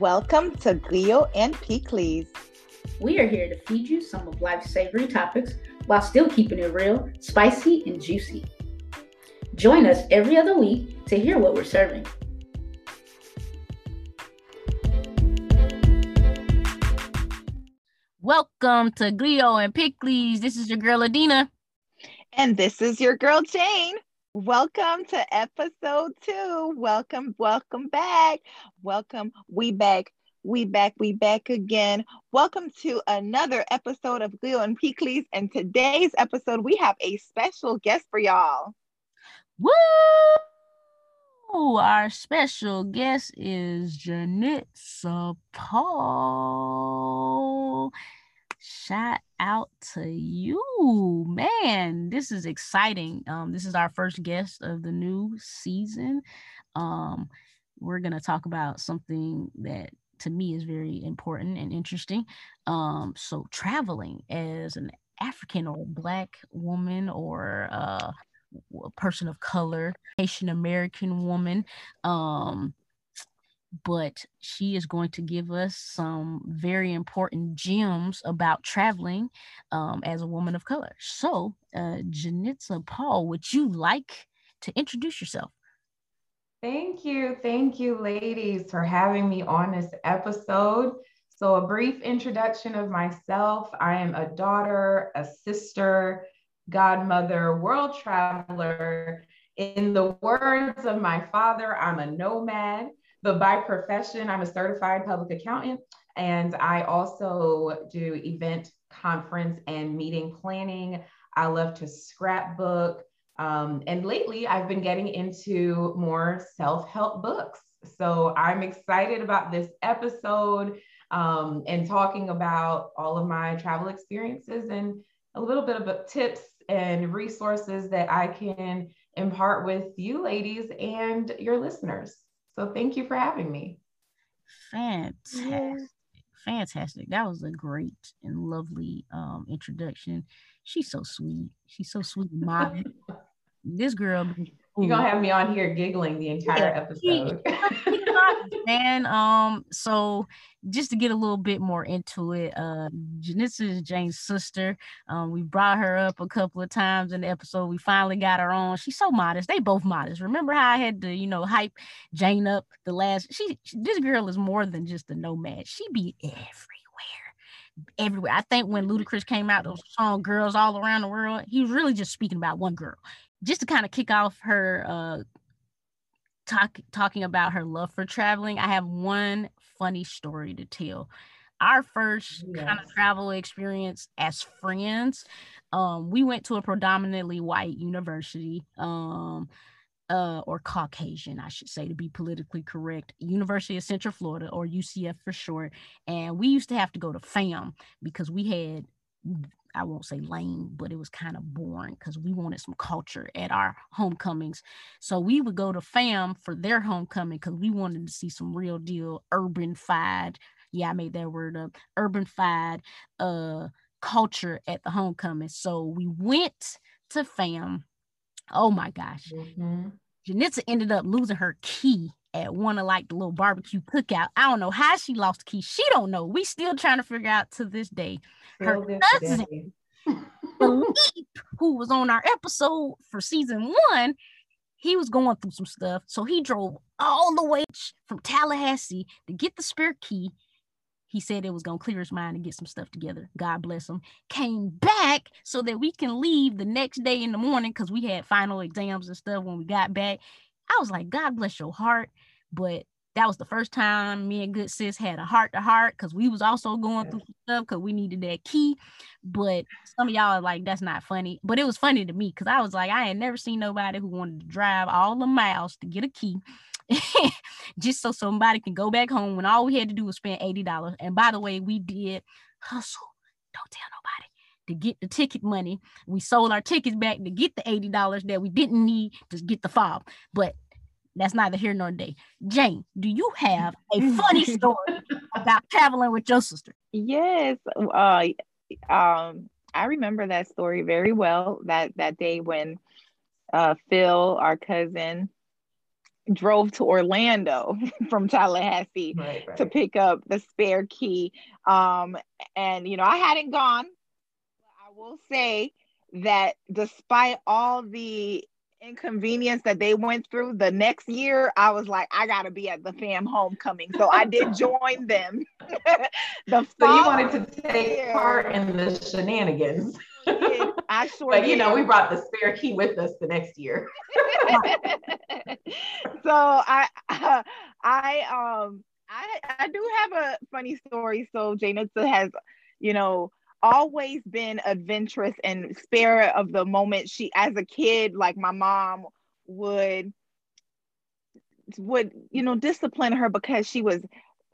Welcome to Griot and Pikliz. We are here to feed you some of life's savory topics while still keeping it real, spicy, and juicy. Join us every other week to hear what we're serving. Welcome to Griot and Pikliz. This is your girl Adena. And this is your girl Jayne. Welcome to episode two. Welcome, welcome back. Welcome. We back. We back. We back again. Welcome to another episode of Griot and Pikliz. And today's episode, we have a special guest for y'all. Woo! Our special guest is Jaynitsa Paul. Shout out to you, man. This is exciting. Um, this is our first guest of the new season. Um, we're gonna talk about something that to me is very important and interesting. Um, so traveling as an African or black woman or uh, a person of color, Haitian American woman. Um, but she is going to give us some very important gems about traveling um, as a woman of color. So, uh, Jaynitsa Paul, would you like to introduce yourself? Thank you. Thank you, ladies, for having me on this episode. So, a brief introduction of myself I am a daughter, a sister, godmother, world traveler. In the words of my father, I'm a nomad. But by profession, I'm a certified public accountant, and I also do event, conference, and meeting planning. I love to scrapbook. Um, and lately, I've been getting into more self help books. So I'm excited about this episode um, and talking about all of my travel experiences and a little bit of tips and resources that I can impart with you ladies and your listeners. So thank you for having me. Fantastic. Yeah. Fantastic. That was a great and lovely um, introduction. She's so sweet. She's so sweet. My this girl you're gonna have me on here giggling the entire yeah, episode. and um, so just to get a little bit more into it, uh Jaynitsa is Jayne's sister. Um, we brought her up a couple of times in the episode. We finally got her on. She's so modest. They both modest. Remember how I had to, you know, hype Jayne up the last she, she this girl is more than just a nomad. She be everywhere everywhere. I think when Ludacris came out, those song "Girls All Around the World," he was really just speaking about one girl just to kind of kick off her uh talk talking about her love for traveling, I have one funny story to tell. Our first yes. kind of travel experience as friends, um, we went to a predominantly white university, um, uh, or Caucasian, I should say, to be politically correct, University of Central Florida, or UCF for short. And we used to have to go to FAM because we had I won't say lame, but it was kind of boring because we wanted some culture at our homecomings. So we would go to fam for their homecoming because we wanted to see some real deal urban fied. Yeah, I made that word up. Urban fied uh culture at the homecoming. So we went to fam. Oh my gosh. Mm-hmm. Jaynitsa ended up losing her key at one of like the little barbecue cookout. I don't know how she lost the key. She don't know. We still trying to figure out to this day. Her cousin, who was on our episode for season one, he was going through some stuff. So he drove all the way from Tallahassee to get the spare key. He said it was gonna clear his mind and get some stuff together. God bless him. Came back so that we can leave the next day in the morning because we had final exams and stuff when we got back. I was like, God bless your heart. But that was the first time me and good sis had a heart to heart because we was also going through stuff because we needed that key. But some of y'all are like, that's not funny. But it was funny to me because I was like, I had never seen nobody who wanted to drive all the miles to get a key. just so somebody can go back home when all we had to do was spend $80. And by the way, we did hustle. Don't tell nobody to get the ticket money. We sold our tickets back to get the $80 that we didn't need to get the fob. But that's neither here nor there. Jayne, do you have a funny story about traveling with your sister? Yes. Uh, um, I remember that story very well. That that day when uh, Phil, our cousin, drove to Orlando from Tallahassee right, right. to pick up the spare key. Um, and you know, I hadn't gone. I will say that despite all the inconvenience that they went through the next year, I was like, I gotta be at the fam homecoming. So I did join them. the so you wanted to take year, part in the shenanigans. I sure but you know, we brought the spare key with us the next year. so I uh, I um I I do have a funny story. So Jaynitsa has, you know, always been adventurous and spirit of the moment. She as a kid like my mom would would you know discipline her because she was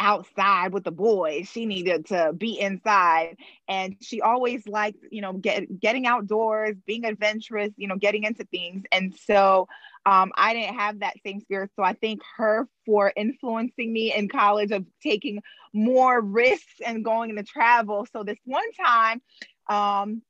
outside with the boys. She needed to be inside. And she always liked you know get, getting outdoors being adventurous you know getting into things. And so um, I didn't have that same spirit. So I thank her for influencing me in college of taking more risks and going into travel. So this one time, um,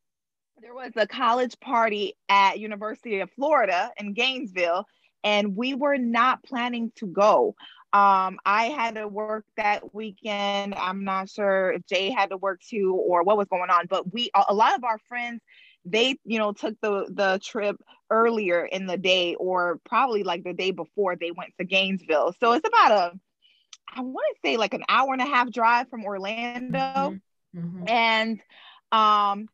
there was a college party at University of Florida in Gainesville, and we were not planning to go. Um, I had to work that weekend. I'm not sure if Jay had to work too or what was going on, but we a lot of our friends they you know took the the trip earlier in the day or probably like the day before they went to Gainesville. So it's about a I want to say like an hour and a half drive from Orlando. Mm-hmm. Mm-hmm. And um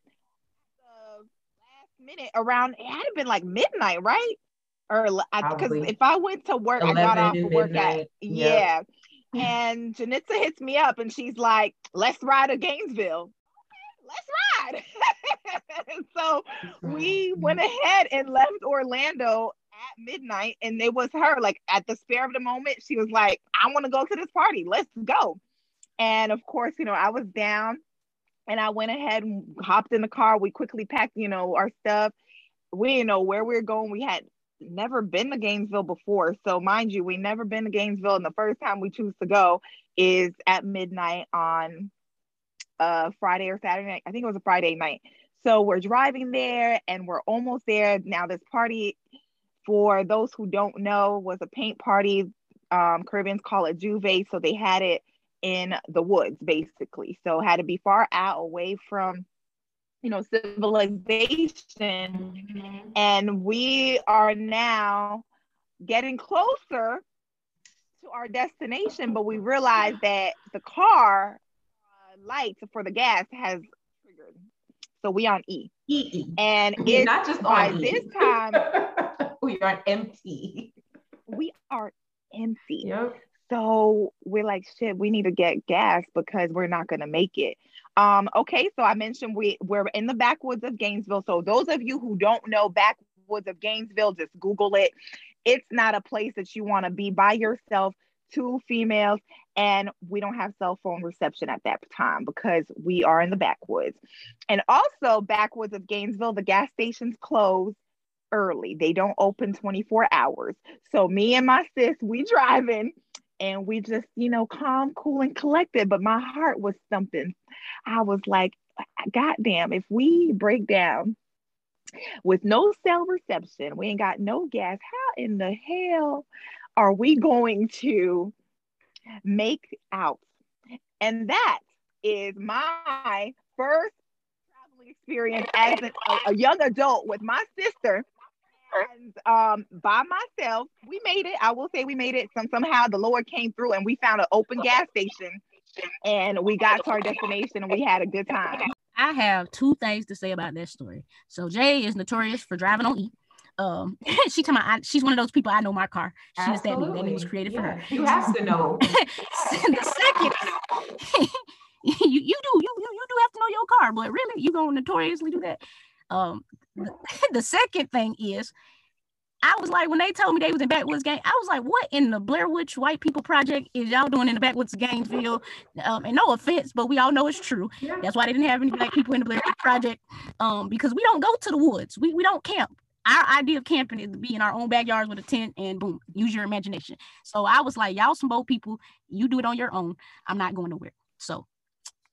the last minute around it had been like midnight, right? Or because if I went to work, I got off of work at yeah. And Jaynitsa hits me up and she's like, let's ride to Gainesville Okay, let's ride. so we went ahead and left Orlando at midnight, and it was her. Like at the spare of the moment, she was like, "I want to go to this party. Let's go." And of course, you know, I was down, and I went ahead and hopped in the car. We quickly packed, you know, our stuff. We didn't know where we were going. We had never been to Gainesville before. So mind you, we never been to Gainesville. And the first time we choose to go is at midnight on uh, Friday or Saturday night. I think it was a Friday night. So we're driving there and we're almost there. Now, this party, for those who don't know, was a paint party. Um, Caribbeans call it J'ouvert. So they had it in the woods, basically. So had to be far out away from, you know, civilization. Mm-hmm. And we are now getting closer to our destination, but we realized that the car lights for the gas has. So we on E. E. And it's not just by on this time we are empty. We are empty. Yep. So we're like, shit, we need to get gas because we're not gonna make it. Um, okay, so I mentioned we we're in the backwoods of Gainesville. So those of you who don't know backwoods of Gainesville, just Google it. It's not a place that you want to be by yourself two females, and we don't have cell phone reception at that time because we are in the backwoods. And also, backwoods of Gainesville, the gas stations close early. They don't open 24 hours. So me and my sis, we driving and we just, you know, calm, cool, and collected. But my heart was thumping. I was like, God damn, if we break down with no cell reception, we ain't got no gas, how in the hell are we going to make out? And that is my first traveling experience as a, a young adult with my sister and um, by myself. We made it. I will say we made it. Some somehow the Lord came through and we found an open gas station and we got to our destination and we had a good time. I have two things to say about that story. So Jay is notorious for driving on E um she told me she's one of those people I know my car. She's Absolutely. that name. That name was created yeah. for her. You have to know. the second you you do you, you you do have to know your car, but really you gonna notoriously do that. Um the, the second thing is I was like, when they told me they was in Backwoods Gang, I was like, what in the Blair Witch White People Project is y'all doing in the Backwoods Gainesville? Um, and no offense, but we all know it's true. That's why they didn't have any black people in the Blair Witch Project. Um, because we don't go to the woods. We we don't camp our idea of camping is to be in our own backyards with a tent and boom, use your imagination. So I was like, y'all some bold people, you do it on your own. I'm not going nowhere. So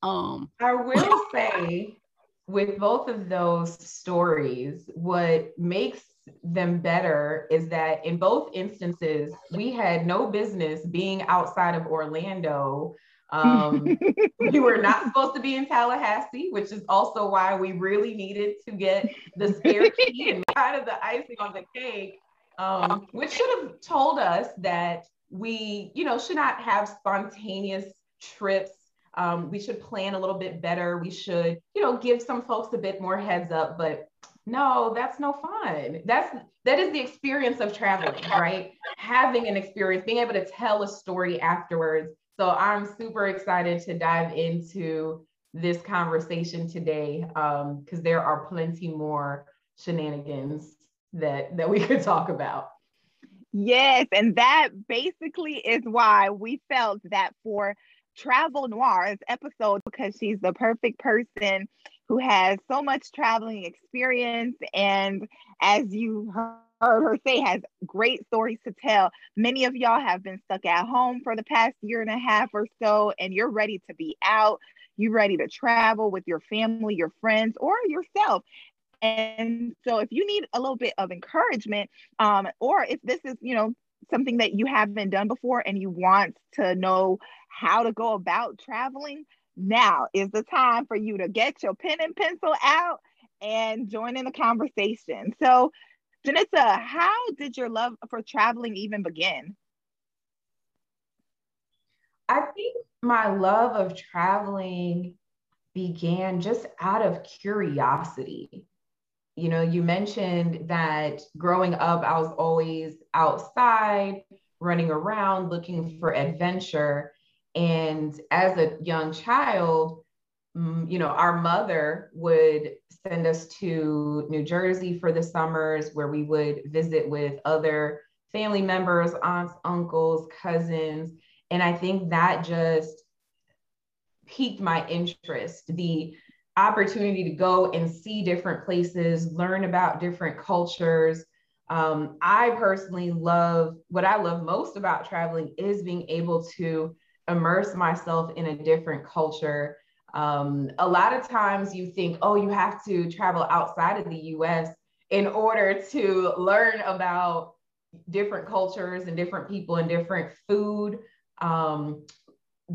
um I will say with both of those stories, what makes them better is that in both instances, we had no business being outside of Orlando. Um, we were not supposed to be in Tallahassee, which is also why we really needed to get the spare key and kind of the icing on the cake, um, which should have told us that we, you know, should not have spontaneous trips. Um, we should plan a little bit better. We should, you know, give some folks a bit more heads up. But no, that's no fun. That's that is the experience of traveling, right? Having an experience, being able to tell a story afterwards. So I'm super excited to dive into this conversation today because um, there are plenty more shenanigans that that we could talk about. Yes, and that basically is why we felt that for Travel Noir's episode, because she's the perfect person who has so much traveling experience. And as you heard her say, has great stories to tell. Many of y'all have been stuck at home for the past year and a half or so, and you're ready to be out. You're ready to travel with your family, your friends, or yourself. And so if you need a little bit of encouragement, um, or if this is, you know, something that you haven't done before and you want to know how to go about traveling, now is the time for you to get your pen and pencil out and join in the conversation. So, Jaynitsa, how did your love for traveling even begin? I think my love of traveling began just out of curiosity you know, you mentioned that growing up, I was always outside, running around, looking for adventure. And as a young child, you know, our mother would send us to New Jersey for the summers where we would visit with other family members, aunts, uncles, cousins. And I think that just piqued my interest. The opportunity to go and see different places, learn about different cultures. Um, I personally love what I love most about traveling is being able to immerse myself in a different culture. Um, a lot of times you think, oh, you have to travel outside of the US in order to learn about different cultures and different people and different food, um,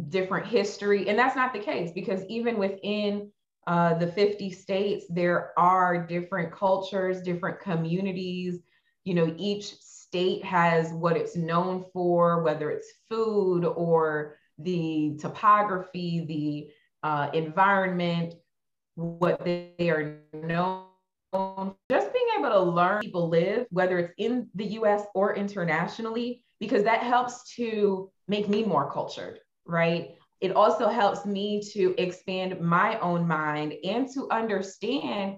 different history. And that's not the case because even within uh, the 50 states, there are different cultures, different communities. You know, each state has what it's known for, whether it's food or the topography, the uh, environment, what they are known. Just being able to learn people live, whether it's in the US or internationally, because that helps to make me more cultured, right? it also helps me to expand my own mind and to understand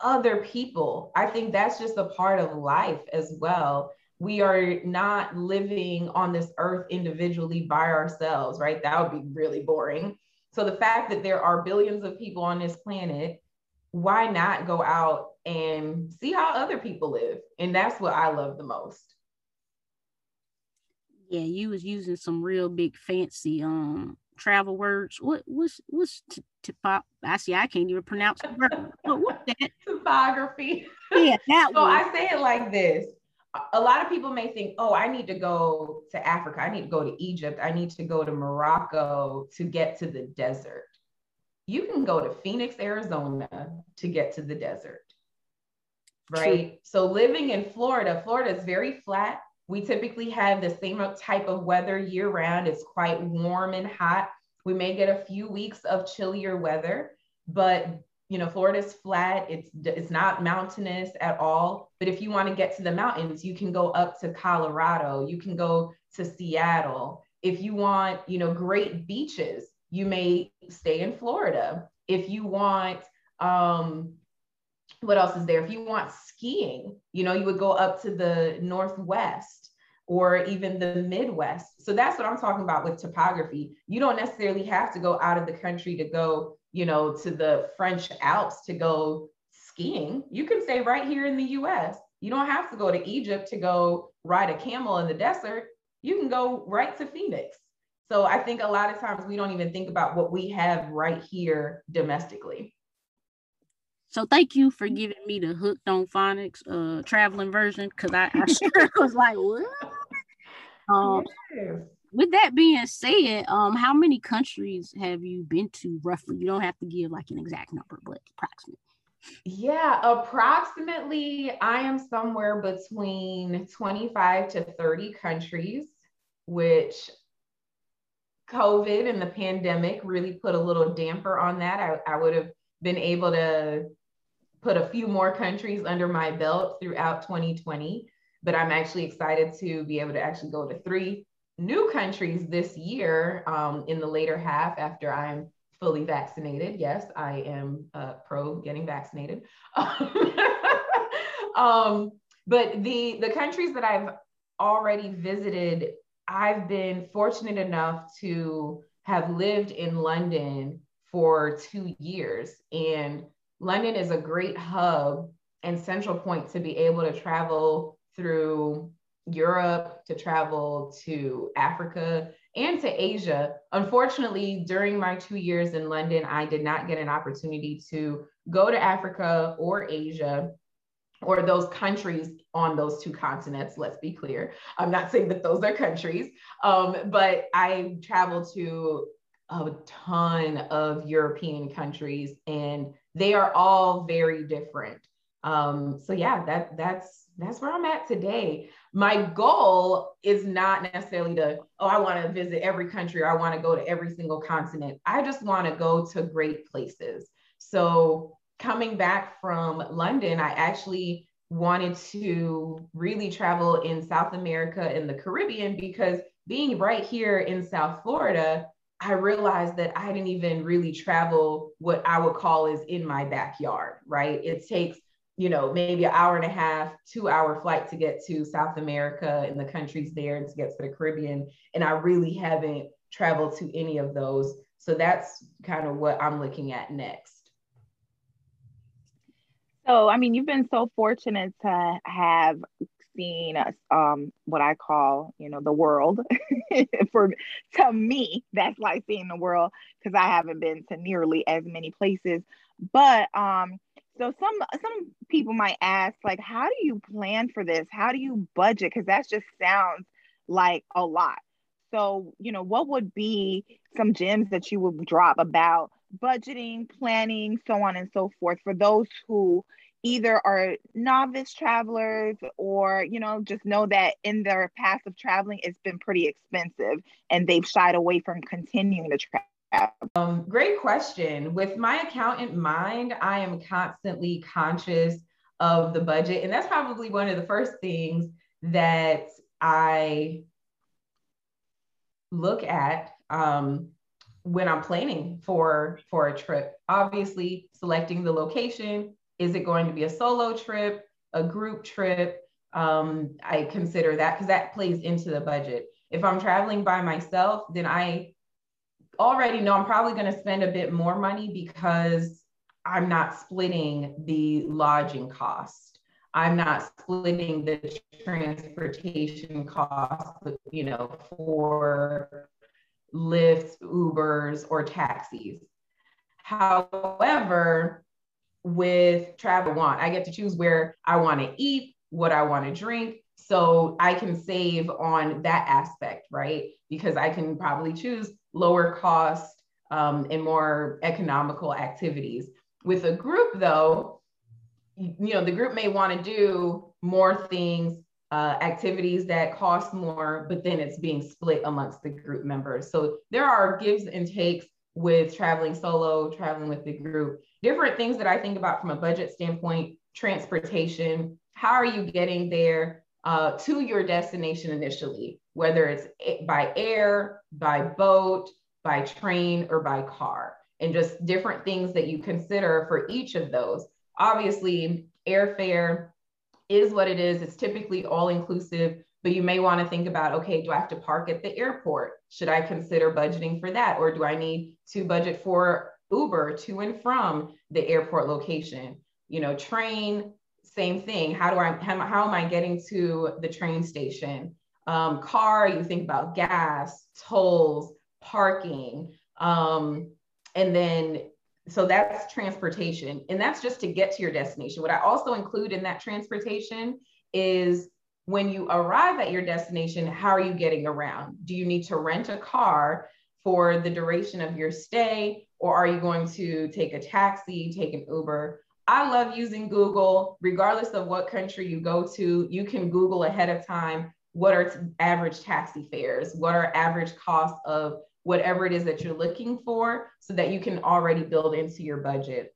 other people. I think that's just a part of life as well. We are not living on this earth individually by ourselves, right? That would be really boring. So the fact that there are billions of people on this planet, why not go out and see how other people live? And that's what I love the most. Yeah, you was using some real big fancy um travel words. What was what's what's t- t- I see I can't even pronounce the word. What, what's that? Topography. Yeah, that so one. I say it like this. A lot of people may think, oh, I need to go to Africa. I need to go to Egypt. I need to go to Morocco to get to the desert. You can go to Phoenix, Arizona to get to the desert. Right. True. So living in Florida, Florida is very flat we typically have the same type of weather year round. It's quite warm and hot. We may get a few weeks of chillier weather, but you know, Florida's flat. It's it's not mountainous at all. But if you want to get to the mountains, you can go up to Colorado. You can go to Seattle. If you want, you know, great beaches, you may stay in Florida. If you want um, what else is there? If you want skiing, you know, you would go up to the Northwest or even the Midwest. So that's what I'm talking about with topography. You don't necessarily have to go out of the country to go, you know, to the French Alps to go skiing. You can stay right here in the US. You don't have to go to Egypt to go ride a camel in the desert. You can go right to Phoenix. So I think a lot of times we don't even think about what we have right here domestically. So thank you for giving me the hooked on phonics uh traveling version because I, I sure was like, what? Um, yes. With that being said, um, how many countries have you been to roughly? You don't have to give like an exact number, but approximately. Yeah, approximately I am somewhere between 25 to 30 countries, which COVID and the pandemic really put a little damper on that. I, I would have been able to put a few more countries under my belt throughout 2020, but I'm actually excited to be able to actually go to three new countries this year um, in the later half after I'm fully vaccinated. Yes, I am uh, pro getting vaccinated. um, but the the countries that I've already visited, I've been fortunate enough to have lived in London for two years, and London is a great hub and central point to be able to travel through Europe, to travel to Africa, and to Asia. Unfortunately, during my two years in London, I did not get an opportunity to go to Africa or Asia or those countries on those two continents. Let's be clear. I'm not saying that those are countries, um, but I traveled to a ton of European countries and they are all very different. Um, so yeah, that that's that's where I'm at today my goal is not necessarily to, oh, I want to visit every country or I want to go to every single continent. I just want to go to great places. So coming back from London, I actually wanted to really travel in South America and the Caribbean because being right here in South Florida, I realized that I didn't even really travel what I would call is in my backyard, right? It takes you know, maybe an hour and a half, two hour flight to get to South America and the countries there and to get to the Caribbean. And I really haven't traveled to any of those. So that's kind of what I'm looking at next. So, I mean, you've been so fortunate to have seen um, what I call, you know, the world. For to me, that's like seeing the world because I haven't been to nearly as many places. But um, so some some people might ask, like, how do you plan for this? How do you budget? Because that just sounds like a lot. So, you know, what would be some gems that you would drop about budgeting, planning, so on and so forth for those who either are novice travelers or, you know, just know that in their past of traveling, it's been pretty expensive and they've shied away from continuing to travel um, great question. With my account in mind, I am constantly conscious of the budget. And that's probably one of the first things that I look at um, when I'm planning for, for a trip. Obviously, selecting the location. Is it going to be a solo trip, a group trip? Um, I consider that because that plays into the budget. If I'm traveling by myself, then I already know I'm probably going to spend a bit more money because I'm not splitting the lodging cost. I'm not splitting the transportation cost, you know, for Lyfts, Ubers, or taxis. However, with Travel Want, I get to choose where I want to eat, what I want to drink. So I can save on that aspect, right? Because I can probably choose lower cost um, and more economical activities. With a group, though, you know, the group may want to do more things, uh, activities that cost more, but then it's being split amongst the group members. So there are gives and takes with traveling solo, traveling with the group, different things that I think about from a budget standpoint, transportation, how are you getting there uh, to your destination initially? Whether it's by air, by boat, by train, or by car, and just different things that you consider for each of those. Obviously, airfare is what it is. It's typically all inclusive, but you may want to think about okay, do I have to park at the airport? Should I consider budgeting for that? Or do I need to budget for Uber to and from the airport location? You know, train, same thing. How do I, how, am I getting to the train station? Um, car, you think about gas, tolls, parking, um, and then so that's transportation. And that's just to get to your destination. What i also include in that transportation is when you arrive at your destination how are you getting around? Do you need to rent a car for the duration of your stay or are you going to take a taxi take an uber? I love using google. Regardless of what country you go to you can google ahead of time what are average taxi fares what are average costs of whatever it is that you're looking for so that you can already build into your budget.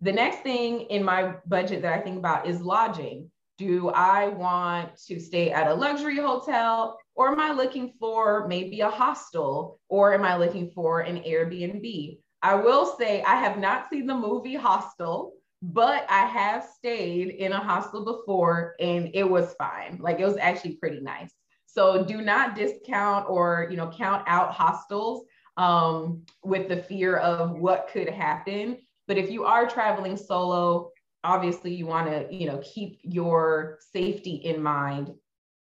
The next thing in my budget that I think about is lodging. Do I want to stay at a luxury hotel or am I looking for maybe a hostel or am I looking for an Airbnb? I will say I have not seen the movie Hostel, but I have stayed in a hostel before and it was fine. Like it was actually pretty nice. So do not discount or you know count out hostels um, with the fear of what could happen. But if you are traveling solo, obviously you want to you know keep your safety in mind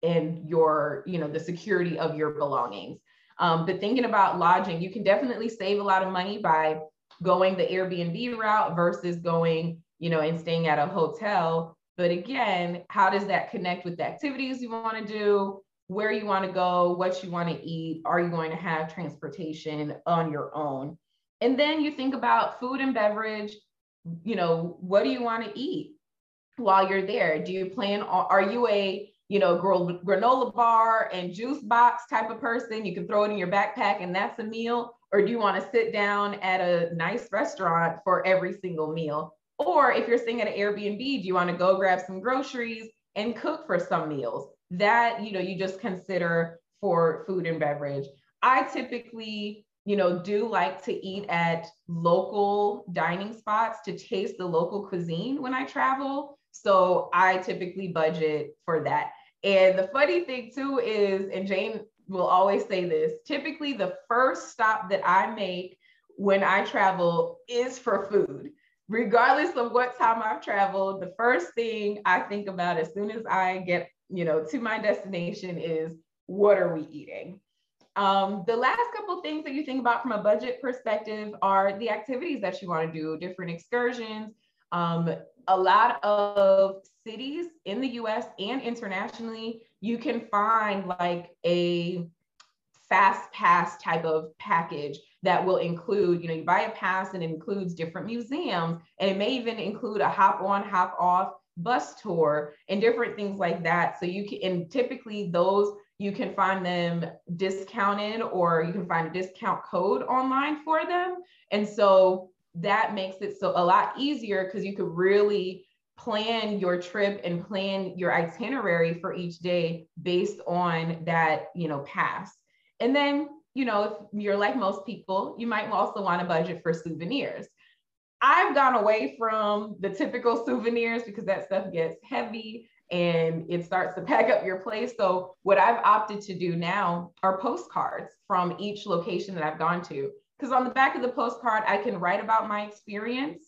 and your you know the security of your belongings. Um, but thinking about lodging, you can definitely save a lot of money by going the Airbnb route versus going you know and staying at a hotel. But again, how does that connect with the activities you want to do? where you want to go, what you want to eat, are you going to have transportation on your own? And then you think about food and beverage, you know, what do you want to eat while you're there? Do you plan are you a you know, granola bar and juice box type of person. You can throw it in your backpack and that's a meal. Or do you want to sit down at a nice restaurant for every single meal? Or if you're staying at an Airbnb, do you want to go grab some groceries and cook for some meals? that you know you just consider for food and beverage. I typically you know do like to eat at local dining spots to taste the local cuisine when i travel. So i typically budget for that. And the funny thing too is and jayne will always say this typically the first stop that i make when i travel is for food regardless of what time I've traveled, the first thing I think about as soon as I get you know, to my destination is what are we eating? Um, the last couple things that you think about from a budget perspective are the activities that you want to do, different excursions. Um, a lot of cities in the US and internationally, you can find like a fast pass type of package that will include, you know, you buy a pass and it includes different museums and it may even include a hop on, hop off bus tour and different things like that. So you can, and typically those you can find them discounted or you can find a discount code online for them. And so that makes it so a lot easier because you could really plan your trip and plan your itinerary for each day based on that, you know, pass. And then, you know, if you're like most people, you might also want to budget for souvenirs. I've gone away from the typical souvenirs because that stuff gets heavy and it starts to pack up your place. So, what I've opted to do now are postcards from each location that I've gone to. Because on the back of the postcard, I can write about my experience.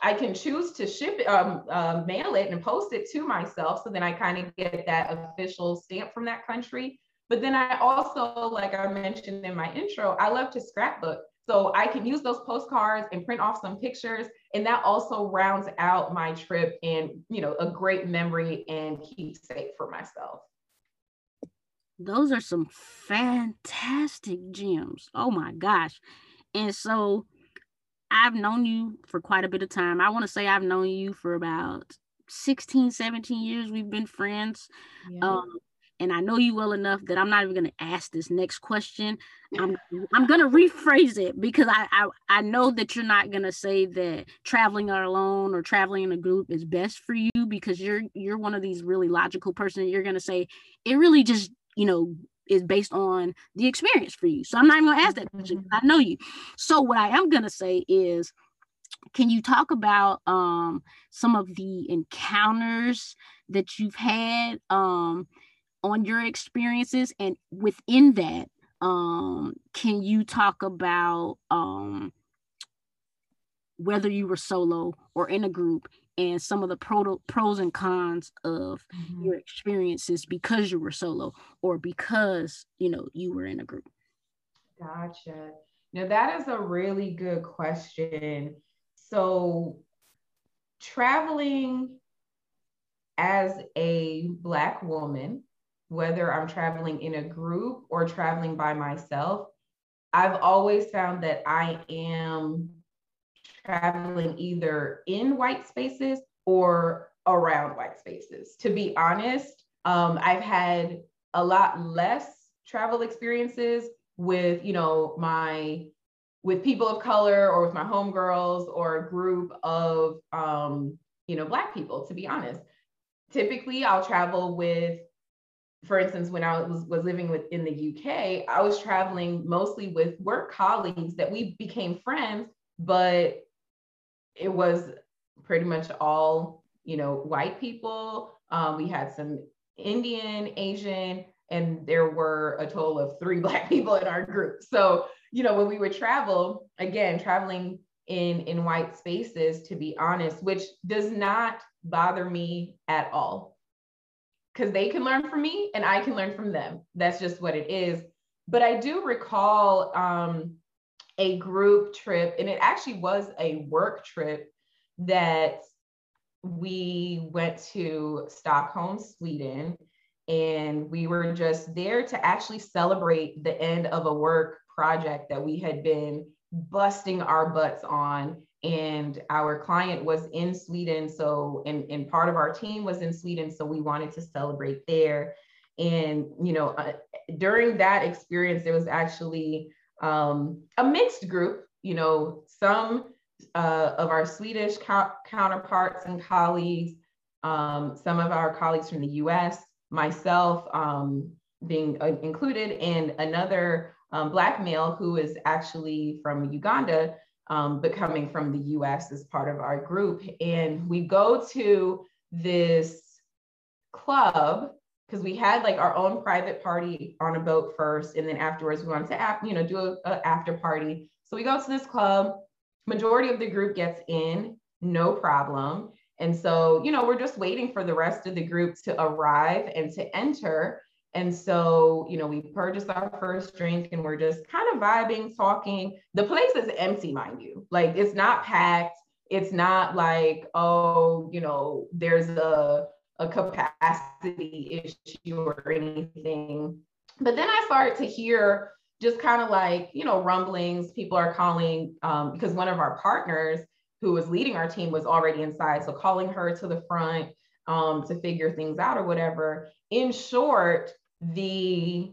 I can choose to ship it, um, uh, mail it, and post it to myself. So then I kind of get that official stamp from that country. But then I also, like I mentioned in my intro, I love to scrapbook. So I can use those postcards and print off some pictures. And that also rounds out my trip and, you know, a great memory and keepsake for myself. Those are some fantastic gems. Oh my gosh. And so I've known you for quite a bit of time. I want to say I've known you for about 16, 17 years. We've been friends. Yeah. Um, and I know you well enough that I'm not even going to ask this next question. I'm I'm going to rephrase it because I, I I know that you're not going to say that traveling alone or traveling in a group is best for you because you're you're one of these really logical person. You're going to say it really just you know is based on the experience for you. So I'm not even going to ask that question. I know you. So what I am going to say is can you talk about um, some of the encounters that you've had um, on your experiences and within that um can you talk about um whether you were solo or in a group and some of the pro- pros and cons of mm-hmm. your experiences because you were solo or because you know you were in a group? Gotcha. Now that is a really good question. So traveling as a Black woman, whether I'm traveling in a group or traveling by myself, I've always found that I am traveling either in white spaces or around white spaces. To be honest, um, I've had a lot less travel experiences with, you know, my with people of color or with my homegirls or a group of um, you know, black people, to be honest. Typically I'll travel with for instance, when I was, was living with in the UK, I was traveling mostly with work colleagues that we became friends, but it was pretty much all, you know, white people. Um, we had some Indian, Asian, and there were a total of three black people in our group. So, you know, when we would travel, again, traveling in in white spaces, to be honest, which does not bother me at all. Because they can learn from me and I can learn from them. That's just what it is. But I do recall um, a group trip, and it actually was a work trip that we went to Stockholm, Sweden, and we were just there to actually celebrate the end of a work project that we had been busting our butts on. And our client was in Sweden. So, and, and part of our team was in Sweden. So, we wanted to celebrate there. And, you know, uh, during that experience, there was actually um, a mixed group, you know, some uh, of our Swedish co- counterparts and colleagues, um, some of our colleagues from the US, myself um, being uh, included, and another um, Black male who is actually from Uganda, um, but coming from the US as part of our group. And we go to this club because we had like our own private party on a boat first, and then afterwards we wanted to, you know, do a after party. So we go to this club majority of the group gets in, no problem. And so, you know, we're just waiting for the rest of the group to arrive and to enter. And so, you know, we purchased our first drink and we're just kind of vibing, talking. The place is empty, mind you. Like it's not packed. It's not like, oh, you know, there's a, a capacity issue or anything. But then I started to hear just kind of like, you know, rumblings. People are calling um, because one of our partners who was leading our team was already inside. So calling her to the front um, to figure things out or whatever. In short, the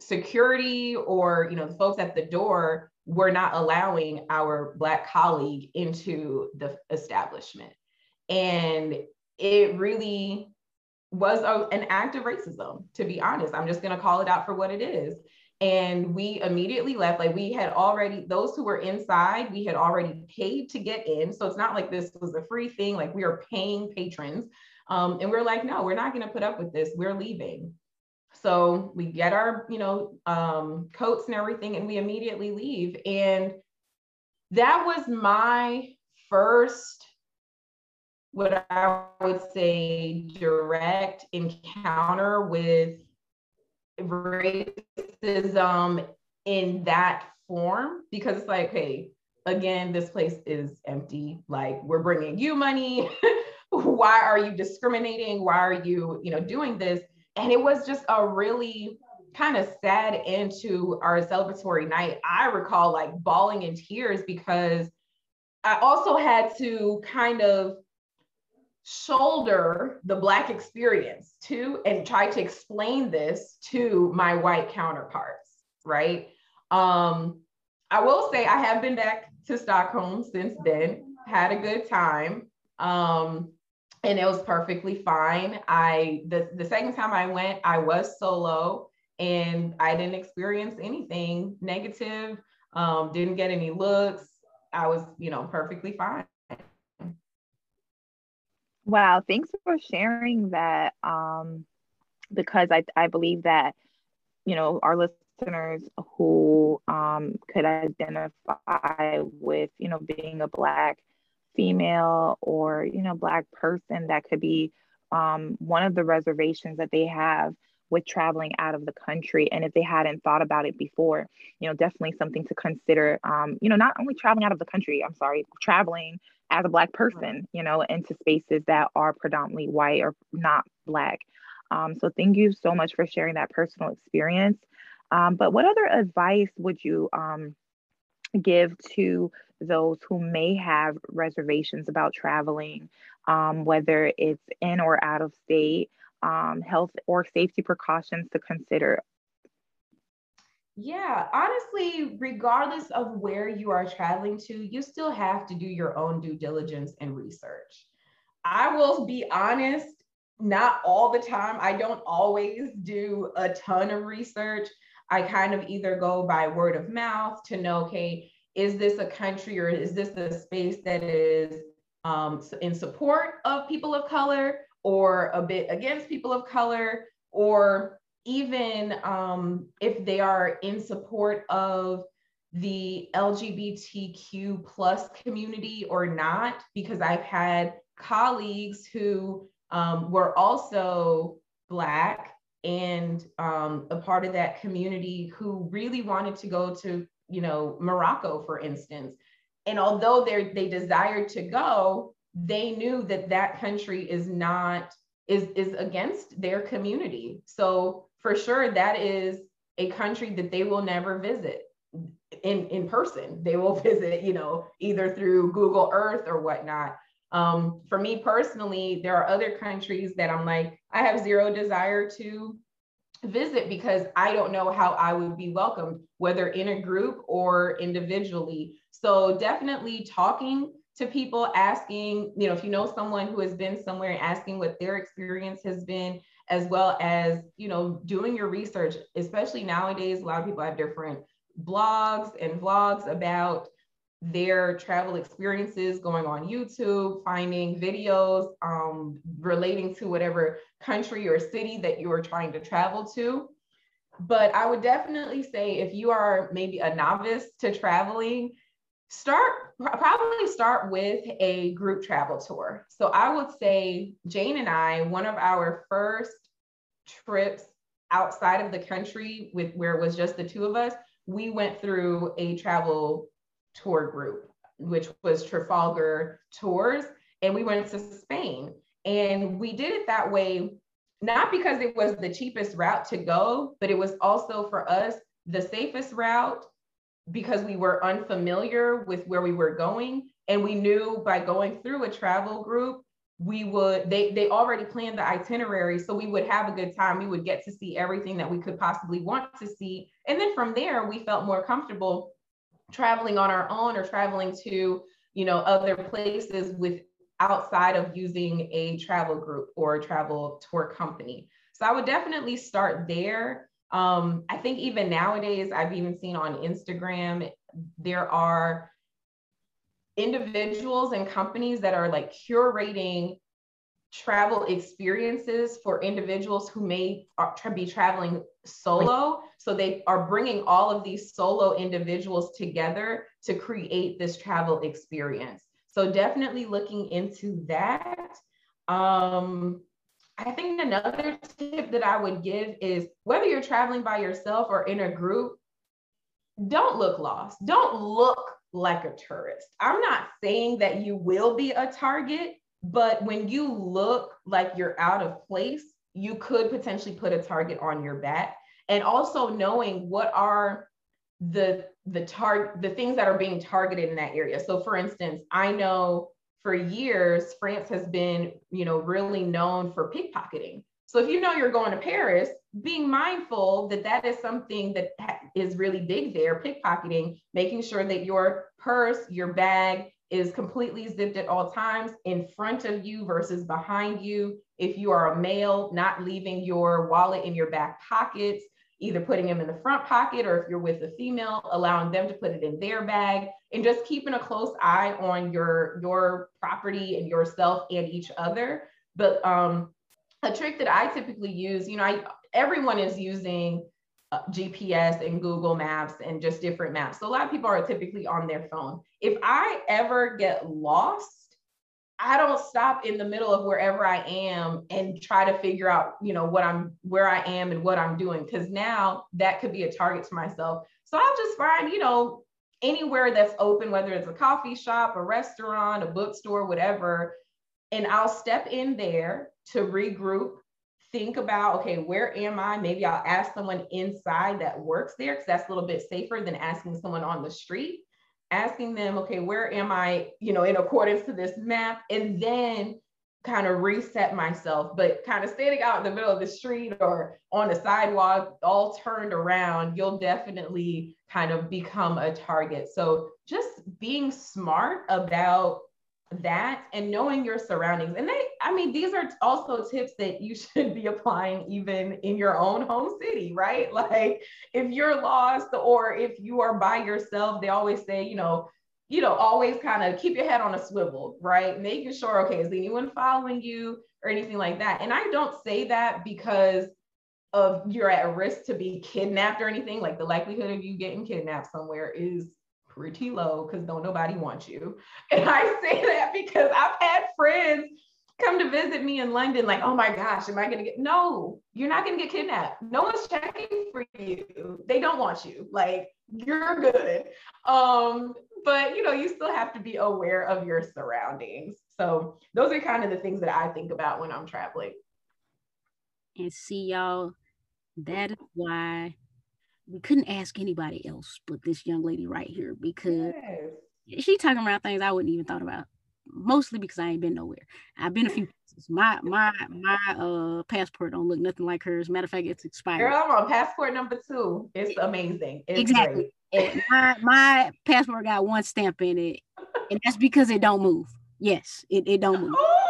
security or, you know, the folks at the door were not allowing our Black colleague into the establishment. And it really was a, an act of racism, to be honest. I'm just going to call it out for what it is. And we immediately left. Like we had already those who were inside we had already paid to get in. So it's not like this was a free thing like we are paying patrons. Um, and we're like no we're not going to put up with this. We're leaving so we get our you know um, coats and everything and we immediately leave and that was my first what i would say direct encounter with racism in that form because it's like, hey, again, this place is empty. Like we're bringing you money. Why are you discriminating? Why are you, you know, doing this? And it was just a really kind of sad end to our celebratory night. I recall like bawling in tears because I also had to kind of shoulder the Black experience too and try to explain this to my white counterparts, right? Um, I will say I have been back to Stockholm since then, had a good time. Um, and it was perfectly fine. I the, the second time I went, I was solo and I didn't experience anything negative, um, didn't get any looks. I was, you know, perfectly fine. Wow, thanks for sharing that. Um, because I, I believe that, you know, our listeners who um, could identify with, you know, being a Black female or, you know, Black person, that could be um, one of the reservations that they have with traveling out of the country. And if they hadn't thought about it before you know definitely something to consider um, you know not only traveling out of the country i'm sorry traveling as a black person you know into spaces that are predominantly white or not black. Um, so thank you so much for sharing that personal experience. Um, but what other advice would you um, give to those who may have reservations about traveling, um, whether it's in or out of state, um, health or safety precautions to consider? Yeah, honestly, regardless of where you are traveling to, you still have to do your own due diligence and research. I will be honest, not all the time. I don't always do a ton of research. I kind of either go by word of mouth to know, okay, is this a country or is this a space that is um, in support of people of color or a bit against people of color? Or even um, if they are in support of the lgbtq plus community or not because i've had colleagues who um, were also black and um, a part of that community who really wanted to go to you know, Morocco, for instance. And although they they desired to go, they knew that that country is not is is against their community. So for sure, that is a country that they will never visit in in person. They will visit, you know, either through Google Earth or whatnot. Um, for me personally, there are other countries that I'm like, I have zero desire to visit because I don't know how I would be welcomed, whether in a group or individually. So definitely talking to people, asking, you know, if you know someone who has been somewhere and asking what their experience has been, as well as, you know, doing your research, especially nowadays, a lot of people have different blogs and vlogs about their travel experiences going on YouTube, finding videos um, relating to whatever country or city that you are trying to travel to. But I would definitely say if you are maybe a novice to traveling, start probably start with a group travel tour. So I would say Jayne and I, one of our first trips outside of the country with where it was just the two of us, we went through a travel tour group, which was Trafalgar Tours. And we went to Spain. And we did it that way, not because it was the cheapest route to go, but it was also for us the safest route because we were unfamiliar with where we were going. And we knew by going through a travel group, we would they they already planned the itinerary so we would have a good time we would get to see everything that we could possibly want to see and then from there we felt more comfortable traveling on our own or traveling to you know other places with outside of using a travel group or a travel tour company. So i would definitely start there. Um, i think even nowadays i've even seen on instagram there are individuals and companies that are like curating travel experiences for individuals who may be traveling solo. So they are bringing all of these solo individuals together to create this travel experience. So definitely looking into that. Um, I think another tip that I would give is whether you're traveling by yourself or in a group, don't look lost. Don't look like a tourist. I'm not saying that you will be a target, but when you look like you're out of place, you could potentially put a target on your back. And also knowing what are the the target the things that are being targeted in that area. So for instance, I know for years France has been, you know, really known for pickpocketing. So if you know you're going to Paris, being mindful that that is something that is really big there, pickpocketing, making sure that your purse, your bag, is completely zipped at all times in front of you versus behind you. If you are a male, not leaving your wallet in your back pockets, either putting them in the front pocket or if you're with a female, allowing them to put it in their bag and just keeping a close eye on your, your property and yourself and each other. But um, a trick that I typically use, you know, I, everyone is using Uh, GPS and Google Maps and just different maps. So a lot of people are typically on their phone. If I ever get lost, I don't stop in the middle of wherever I am and try to figure out, you know, what I'm where I am and what I'm doing. Cause now that could be a target to myself. So I'll just find, you know, anywhere that's open, whether it's a coffee shop, a restaurant, a bookstore, whatever. And I'll step in there to regroup, think about, okay, where am I? Maybe I'll ask someone inside that works there because that's a little bit safer than asking someone on the street asking them, okay, where am I, you know, in accordance to this map? And then kind of reset myself, but kind of standing out in the middle of the street or on the sidewalk, all turned around, you'll definitely kind of become a target. So just being smart about that and knowing your surroundings. And they, I mean, these are also tips that you should be applying even in your own home city, right? Like if you're lost or if you are by yourself, they always say, you know, you know, always kind of keep your head on a swivel, right? Making sure, okay, is anyone following you or anything like that? And I don't say that because of you're at risk to be kidnapped or anything. Like the likelihood of you getting kidnapped somewhere is pretty low because don't nobody want you. And I say that because I've had friends come to visit me in London, like, oh my gosh, am I gonna get no, you're not gonna get kidnapped. No one's checking for you. They don't want you. Like you're good. Um, but you know, you still have to be aware of your surroundings. So those are kind of the things that I think about when I'm traveling. And see y'all, that is why we couldn't ask anybody else but this young lady right here because yes. she talking about things I wouldn't even thought about. Mostly because I ain't been nowhere. I've been a few places. My my my uh passport don't look nothing like hers. Matter of fact, it's expired. Girl, I'm on passport number two. It's amazing. It's exactly. my my passport got one stamp in it, and that's because it don't move. Yes, it, it don't move. Oh,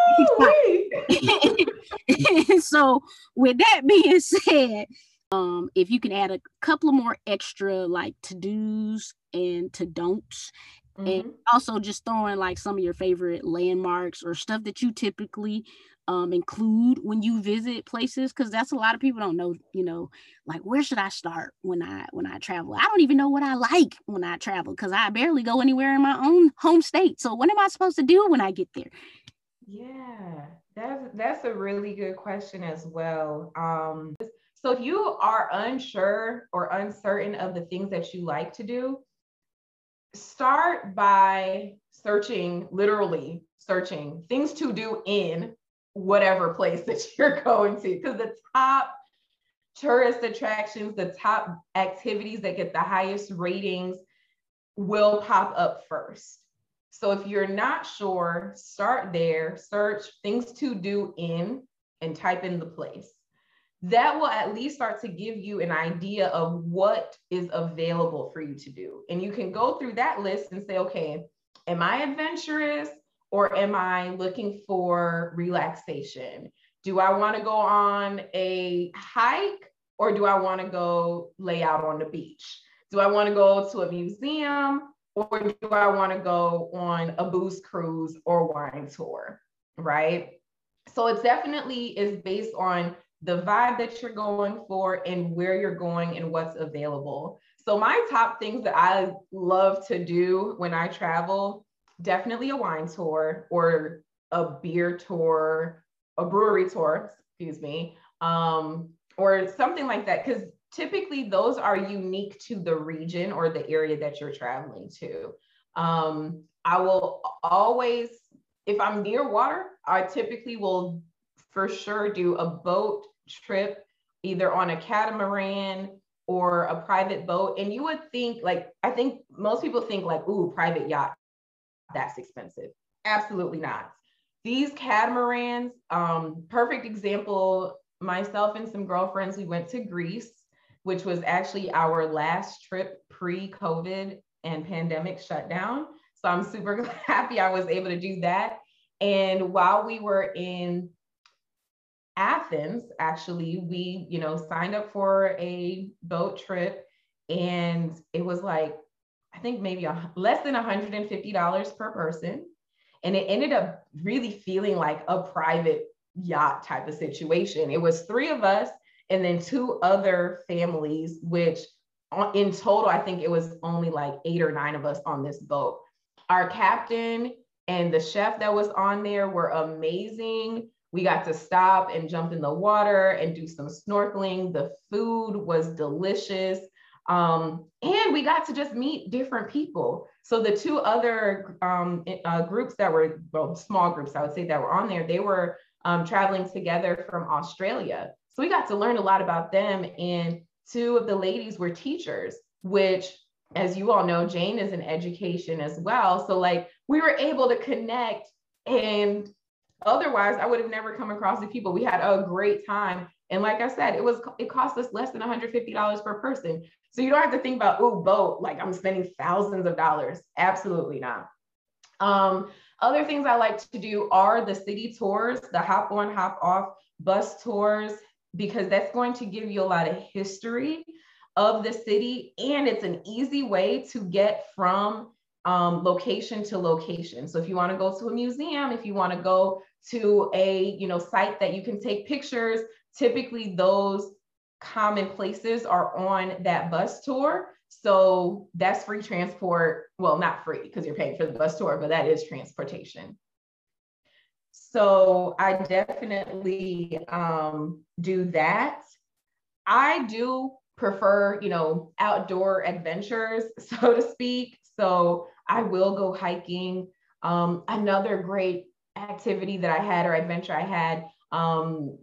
so with that being said, um, if you can add a couple of more extra like to dos and to don'ts, mm-hmm. and also just throwing like some of your favorite landmarks or stuff that you typically um, include when you visit places, because that's a lot of people don't know. You know, like where should I start when I when I travel? I don't even know what I like when I travel because I barely go anywhere in my own home state. So what am I supposed to do when I get there? Yeah, that's that's a really good question as well. Um, so if you are unsure or uncertain of the things that you like to do, start by searching, literally searching things to do in whatever place that you're going to. Because the top tourist attractions, the top activities that get the highest ratings will pop up first. So if you're not sure, start there, search things to do in, and type in the place that will at least start to give you an idea of what is available for you to do. And you can go through that list and say, okay, am I adventurous or am I looking for relaxation? Do I want to go on a hike or do I want to go lay out on the beach? Do I want to go to a museum or do I want to go on a booze cruise or wine tour? Right. So it definitely is based on the vibe that you're going for and where you're going and what's available. So my top things that I love to do when I travel, definitely a wine tour or a beer tour, a brewery tour, excuse me, um, or something like that. Because typically those are unique to the region or the area that you're traveling to. Um, I will always, if I'm near water, I typically will for sure do a boat trip either on a catamaran or a private boat. And you would think, like, I think most people think, like, ooh, private yacht, that's expensive. Absolutely not. These catamarans, um, perfect example, myself and some girlfriends, we went to Greece, which was actually our last trip pre COVID and pandemic shutdown. So I'm super happy I was able to do that. And while we were in Athens, actually, we, you know, signed up for a boat trip and it was like, I think maybe a, less than $150 per person. And it ended up really feeling like a private yacht type of situation. It was three of us and then two other families, which in total, I think it was only like eight or nine of us on this boat. Our captain and the chef that was on there were amazing. We got to stop and jump in the water and do some snorkeling. The food was delicious. Um, and we got to just meet different people. So the two other um, uh, groups that were, well, small groups, I would say, that were on there, they were um, traveling together from Australia. So we got to learn a lot about them. And two of the ladies were teachers, which, as you all know, Jayne is in education as well. So, like, we were able to connect. And otherwise, I would have never come across the people. We had a great time. And like I said, it was it cost us less than $150 per person. So you don't have to think about, oh, boat, like I'm spending thousands of dollars. Absolutely not. Um, other things I like to do are the city tours, the hop on, hop off bus tours, because that's going to give you a lot of history of the city. And it's an easy way to get from um, location to location. So if you want to go to a museum, if you want to go to a you know site that you can take pictures, typically those common places are on that bus tour. So that's free transport. Well, not free because you're paying for the bus tour, but that is transportation. So I definitely um, do that. I do prefer, you know, outdoor adventures, so to speak. So I will go hiking. Um, another great activity that I had or adventure I had um,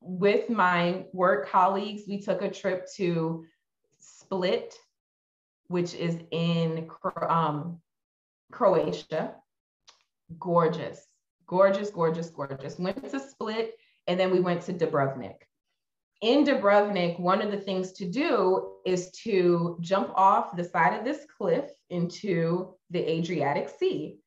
with my work colleagues, we took a trip to Split, which is in um, Croatia. Gorgeous, gorgeous, gorgeous, gorgeous. Went to Split and then we went to Dubrovnik. In Dubrovnik, one of the things to do is to jump off the side of this cliff into the Adriatic Sea.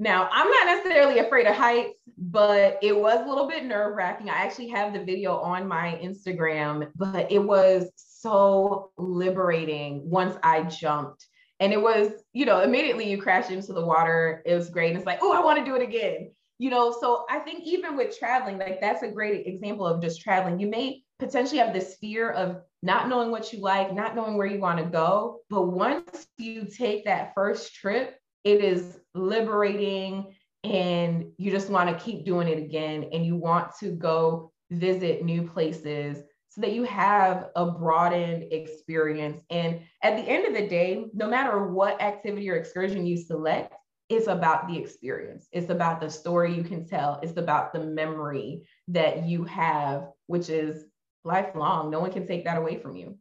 Now, I'm not necessarily afraid of heights, but it was a little bit nerve wracking. I actually have the video on my Instagram, but it was so liberating once I jumped. And it was, you know, immediately you crash into the water. It was great. And it's like, oh, I want to do it again. You know, so I think even with traveling, like that's a great example of just traveling. You may potentially have this fear of not knowing what you like, not knowing where you want to go. But once you take that first trip, it is liberating and you just want to keep doing it again and you want to go visit new places so that you have a broadened experience. And at the end of the day no matter what activity or excursion you select it's about the experience. It's about the story you can tell. It's about the memory that you have which is lifelong. No one can take that away from you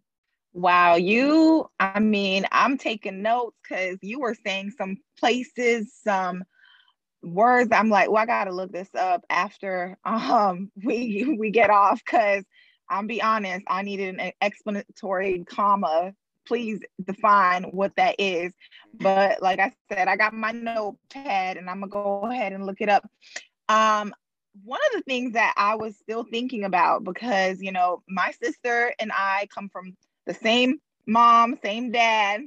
Wow, you, I mean, I'm taking notes because you were saying some places, some words. I'm like, well, I gotta look this up after um we we get off because I'll be honest, I needed an explanatory comma. Please define what that is. But like I said, I got my notepad and I'm gonna go ahead and look it up. Um, one of the things that I was still thinking about because you know my sister and I come from the same mom, same dad.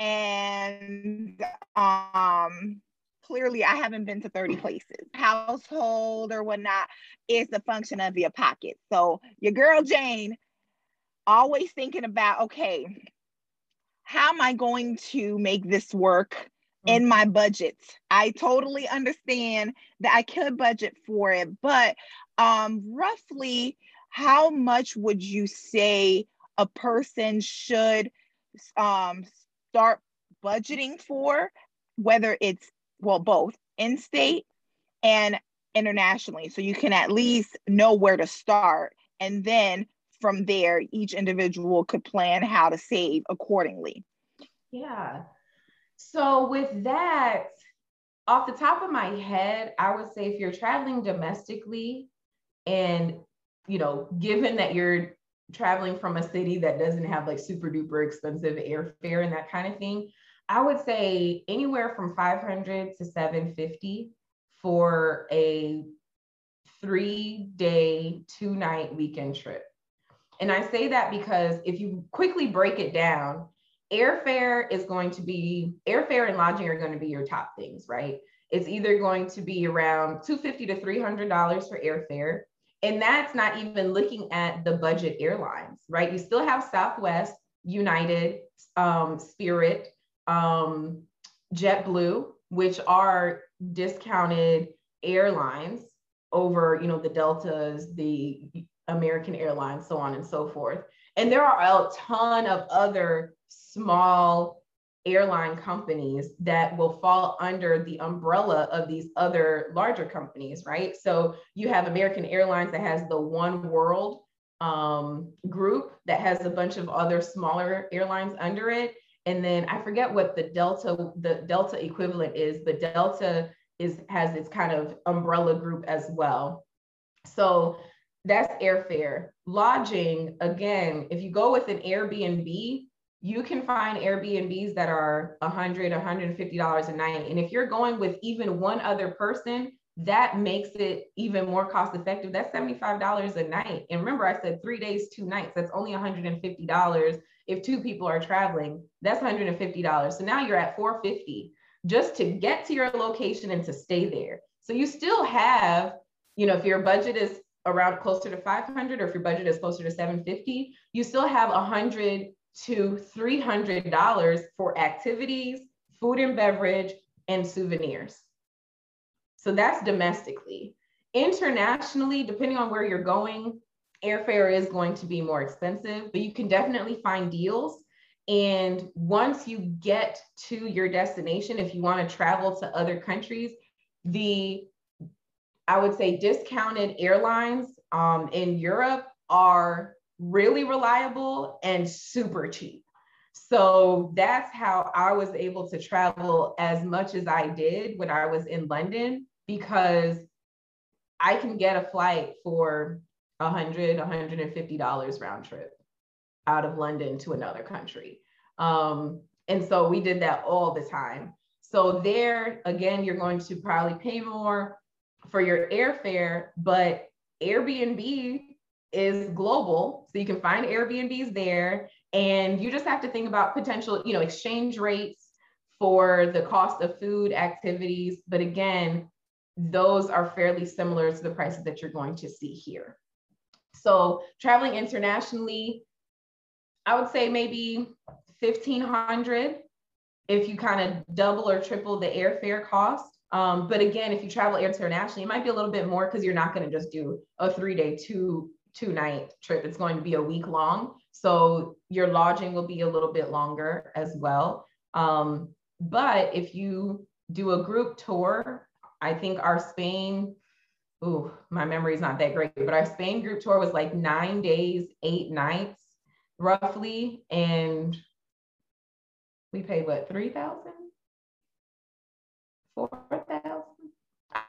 And um clearly I haven't been to 30 places. Household or whatnot is the function of your pocket. So your girl Jayne always thinking about, okay, how am I going to make this work in my budget? I totally understand that I could budget for it, but um roughly how much would you say a person should um, start budgeting for, whether it's, well, both in state and internationally. So you can at least know where to start. And then from there, each individual could plan how to save accordingly. Yeah. So with that, off the top of my head, I would say if you're traveling domestically and you know, given that you're traveling from a city that doesn't have like super duper expensive airfare and that kind of thing, I would say anywhere from 500 to 750 for a three day, two night weekend trip. And I say that because if you quickly break it down, airfare is going to be airfare and lodging are going to be your top things, right? It's either going to be around 250 to $300 for airfare and that's not even looking at the budget airlines, right? You still have Southwest, United, um, Spirit, um, JetBlue, which are discounted airlines over, you know, the Deltas, the American Airlines, so on and so forth. And there are a ton of other small airline companies that will fall under the umbrella of these other larger companies, right? So you have American Airlines that has the One World um, group that has a bunch of other smaller airlines under it. And then I forget what the Delta, the Delta equivalent is, but Delta is has its kind of umbrella group as well. So that's airfare. Lodging, again, if you go with an Airbnb, you can find Airbnbs that are $100, $150 a night. And if you're going with even one other person, that makes it even more cost effective. That's $75 a night. And remember, I said three days, two nights. That's only $150. If two people are traveling, that's $150. So now you're at 450 just to get to your location and to stay there. So you still have, you know, if your budget is around closer to 500 or if your budget is closer to 750, you still have 100 to $300 for activities, food and beverage, and souvenirs. So that's domestically. Internationally, depending on where you're going, airfare is going to be more expensive, but you can definitely find deals. And once you get to your destination, if you want to travel to other countries, the I would say discounted airlines um, in Europe are really reliable and super cheap. So that's how I was able to travel as much as I did when I was in London because I can get a flight for 100 $150 round trip out of London to another country. Um, and so we did that all the time. So there, again, you're going to probably pay more for your airfare, but Airbnb is global. So you can find Airbnbs there. And you just have to think about potential, you know, exchange rates for the cost of food activities. But again, those are fairly similar to the prices that you're going to see here. So traveling internationally, I would say maybe 1500 if you kind of double or triple the airfare cost. Um, but again, if you travel internationally, it might be a little bit more because you're not going to just do a three day, two two night trip. It's going to be a week long. So your lodging will be a little bit longer as well. Um, but if you do a group tour, I think our Spain, ooh, my memory is not that great, but our Spain group tour was like nine days, eight nights roughly. And we paid what, 3,000? 4,000?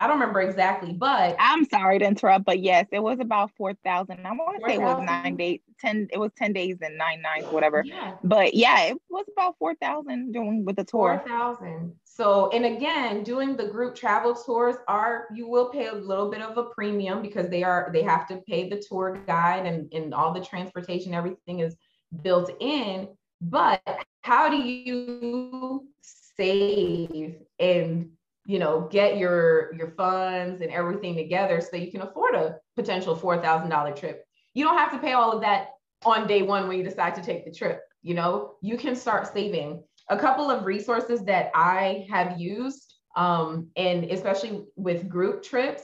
I don't remember exactly, but I'm sorry to interrupt, but yes, it was about four thousand. I want to say it was nine days, ten. It was ten days and nine nights, whatever. Yeah. But yeah, it was about four thousand doing with the tour. Four thousand. So, and again, doing the group travel tours are you will pay a little bit of a premium because they are they have to pay the tour guide and and all the transportation, everything is built in. But how do you save and you know get your your funds and everything together so you can afford a potential $4000 trip. You don't have to pay all of that on day one when you decide to take the trip you know? You can start saving. A couple of resources that i have used um, and especially with group trips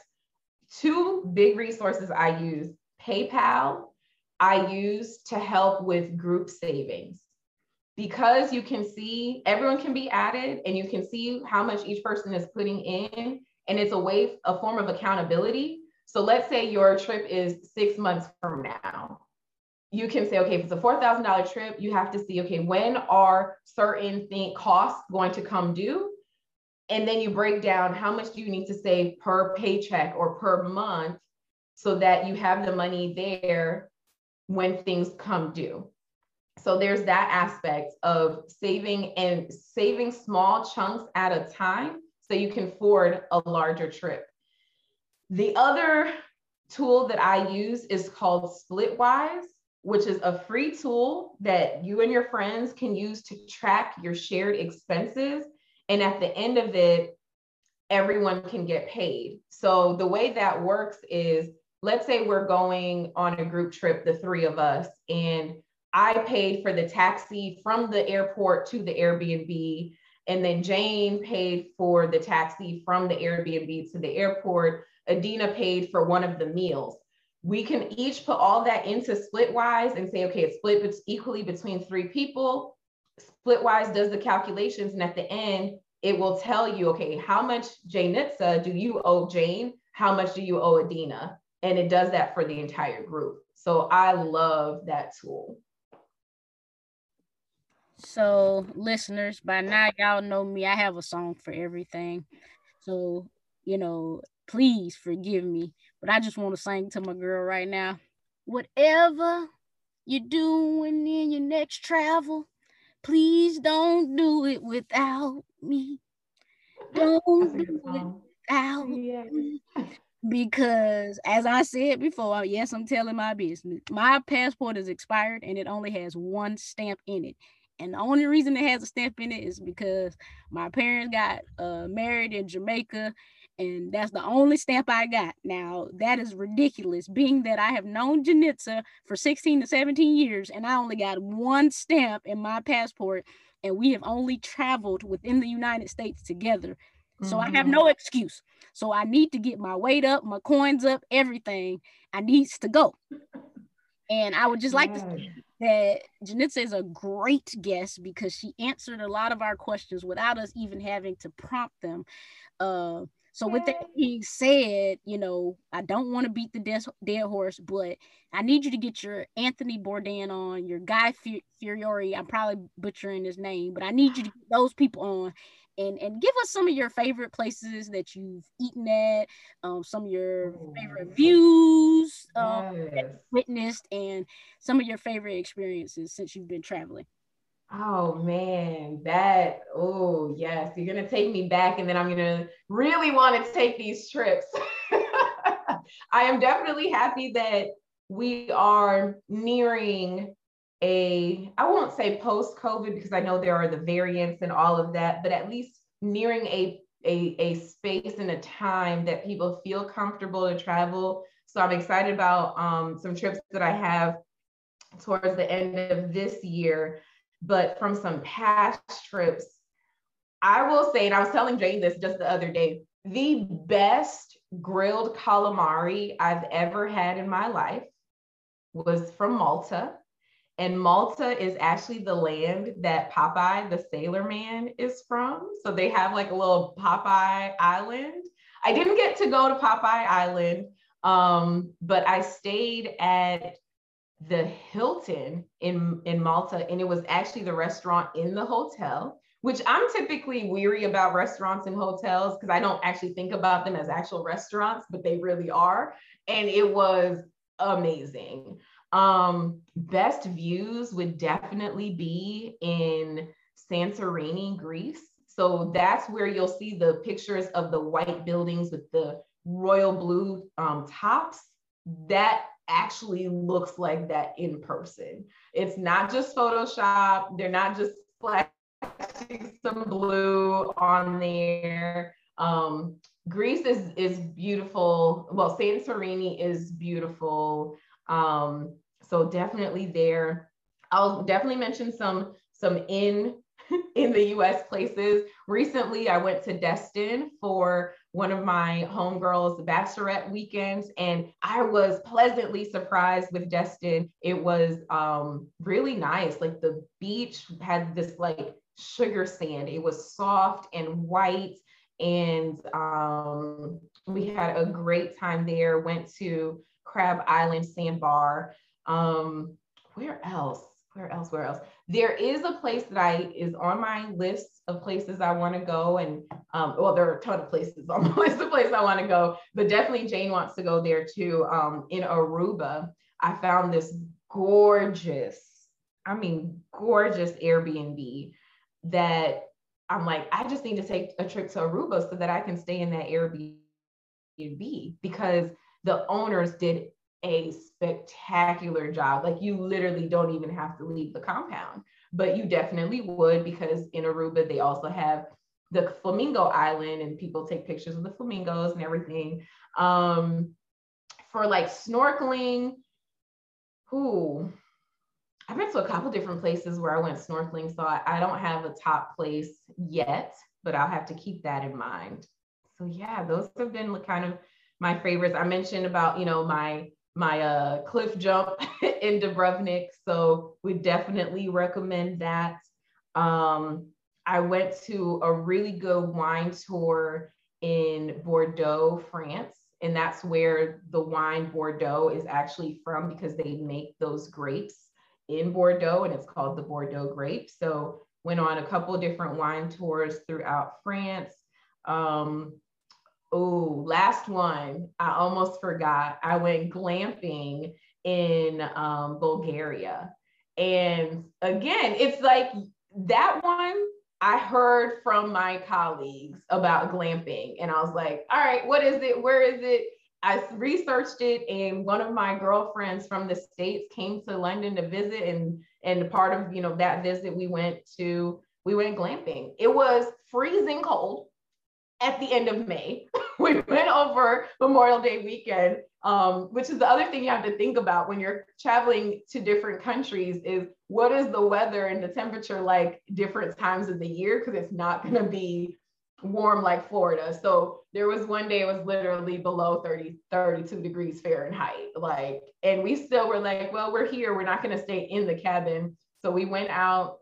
two big resources i use paypal i use to help with group savings because you can see everyone can be added and you can see how much each person is putting in and it's a way a form of accountability. So let's say your trip is six months from now. You can say okay if it's a $4000 trip you have to see okay when are certain thing costs going to come due? And then you break down how much do you need to save per paycheck or per month so that you have the money there when things come due so there's that aspect of saving and saving small chunks at a time so you can afford a larger trip. The other tool that I use is called Splitwise, which is a free tool that you and your friends can use to track your shared expenses. And at the end of it, everyone can get paid. So the way that works is let's say we're going on a group trip, the three of us, and I paid for the taxi from the airport to the Airbnb And then Jayne paid for the taxi from the Airbnb to the airport. Adena paid for one of the meals. We can each put all that into Splitwise and say, okay, it's split equally between three people. Splitwise does the calculations. And at the end, it will tell you, okay, how much Jaynitsa do you owe Jayne? How much do you owe Adena? And it does that for the entire group. So I love that tool. So, listeners, by now y'all know me. I have a song for everything. So, you know, please forgive me. But I just want to sing to my girl right now. Whatever you're doing in your next travel, please don't do it without me. Don't do it without me. Because as I said before, yes, I'm telling my business. My passport is expired and it only has one stamp in it. And the only reason it has a stamp in it is because my parents got uh, married in Jamaica, and that's the only stamp I got. Now, that is ridiculous, being that I have known Jaynitsa for 16 to 17 years, and I only got one stamp in my passport, and we have only traveled within the United States together. So mm-hmm. I have mm-hmm. no excuse. So I need to get my weight up, my coins up, everything. I needs to go. And I would just like to say that Jaynitsa is a great guest because she answered a lot of our questions without us even having to prompt them. Uh, so with that being said, you know, I don't want to beat the dead, dead horse, but I need you to get your Anthony Bourdain on, your Guy Fieri. I'm probably butchering his name, but I need you to get those people on and and give us some of your favorite places that you've eaten at, um, some of your favorite views um, yes. witnessed, and some of your favorite experiences since you've been traveling. Oh man, that oh yes, you're gonna take me back, and then I'm gonna really want to take these trips. I am definitely happy that we are nearing a, I won't say post COVID because I know there are the variants and all of that, but at least nearing a, a, a space and a time that people feel comfortable to travel. So I'm excited about um, some trips that I have towards the end of this year. But from some past trips, I will say, and I was telling Jayne this just the other day, the best grilled calamari I've ever had in my life was from Malta. And Malta is actually the land that Popeye the Sailor Man is from. So they have like a little Popeye Island. I didn't get to go to Popeye Island, um, but I stayed at the Hilton in, in Malta, and it was actually the restaurant in the hotel, which I'm typically weary about restaurants and hotels because I don't actually think about them as actual restaurants, but they really are. And it was amazing. Um, best views would definitely be in Santorini, Greece. So that's where you'll see the pictures of the white buildings with the royal blue um, tops. That actually looks like that in person. It's not just Photoshop. They're not just flashing some blue on there. Um, Greece is is beautiful. Well, Santorini is beautiful. Um, so definitely there. I'll definitely mention some some in in the US places. Recently, I went to Destin for one of my homegirls' bachelorette weekends, and I was pleasantly surprised with Destin. It was um, really nice. Like the beach had this like sugar sand, it was soft and white. And um, we had a great time there. Went to Crab Island Sandbar. Um, where else? Where else? Where else? There is a place that I is on my list of places I want to go, and um, well, there are a ton of places on my list of places I want to go, but definitely Jayne wants to go there too. Um, in Aruba, I found this gorgeous, I mean, gorgeous Airbnb that I'm like, I just need to take a trip to Aruba so that I can stay in that Airbnb because the owners did a spectacular job. Like you literally don't even have to leave the compound, but you definitely would because in Aruba, they also have the flamingo island and people take pictures of the flamingos and everything. Um, for like snorkeling, who I've been to a couple different places where I went snorkeling, so I, I don't have a top place yet, but I'll have to keep that in mind. So yeah, those have been kind of my favorites. I mentioned about, you know, my my uh, cliff jump in Dubrovnik. So we definitely recommend that. Um, I went to a really good wine tour in Bordeaux, France. And that's where the wine Bordeaux is actually from because they make those grapes in Bordeaux and it's called the Bordeaux grape. So went on a couple different wine tours throughout France. Um, oh, last one, I almost forgot. I went glamping in um, Bulgaria. And again, it's like that one I heard from my colleagues about glamping, and I was like, all right, what is it? Where is it? I researched it, and one of my girlfriends from the States came to London to visit, and and part of you know that visit we went to we went glamping. It was freezing cold at the end of May. we went over Memorial Day weekend, um, which is the other thing you have to think about when you're traveling to different countries is what is the weather and the temperature like different times of the year because it's not going to be warm like Florida. So there was one day it was literally below 30, 32 degrees Fahrenheit. Like, and we still were like, well, we're here. We're not going to stay in the cabin. So we went out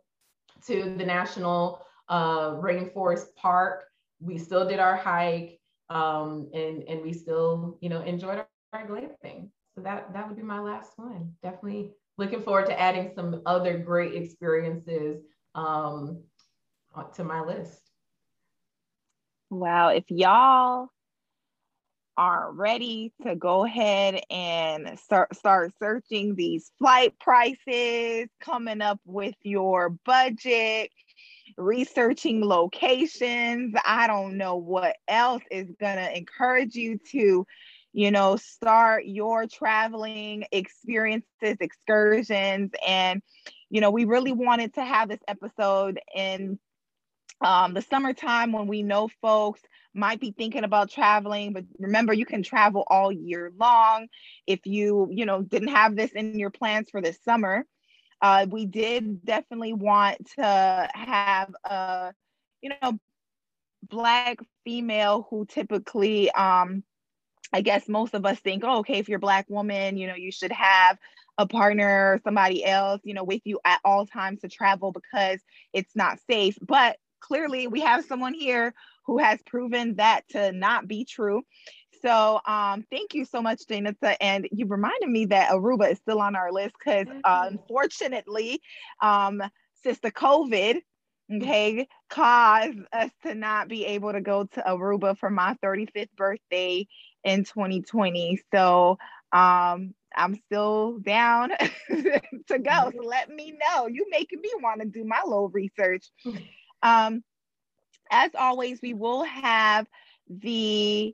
to the National uh, Rainforest Park. We still did our hike um, and, and we still, you know, enjoyed our, our glamping. So that, that would be my last one. Definitely looking forward to adding some other great experiences um, to my list. Wow. If y'all are ready to go ahead and start, start searching these flight prices, coming up with your budget, researching locations, I don't know what else is going to encourage you to you know, start your traveling experiences, excursions. And, you know, we really wanted to have this episode in um, the summertime when we know folks might be thinking about traveling. But remember you can travel all year long if you you know didn't have this in your plans for this summer uh, we did definitely want to have a you know black female who typically um, I guess most of us think, oh, okay, if you're black woman, you know, you should have a partner or somebody else, you know, with you at all times to travel because it's not safe. But clearly we have someone here who has proven that to not be true. So um, thank you so much, Jaynitsa. And you reminded me that Aruba is still on our list because uh, unfortunately, um, since the COVID, okay, caused us to not be able to go to Aruba for my 35th birthday in 2020. So um, I'm still down to go. So let me know. You making me want to do my little research. Um, as always, we will have the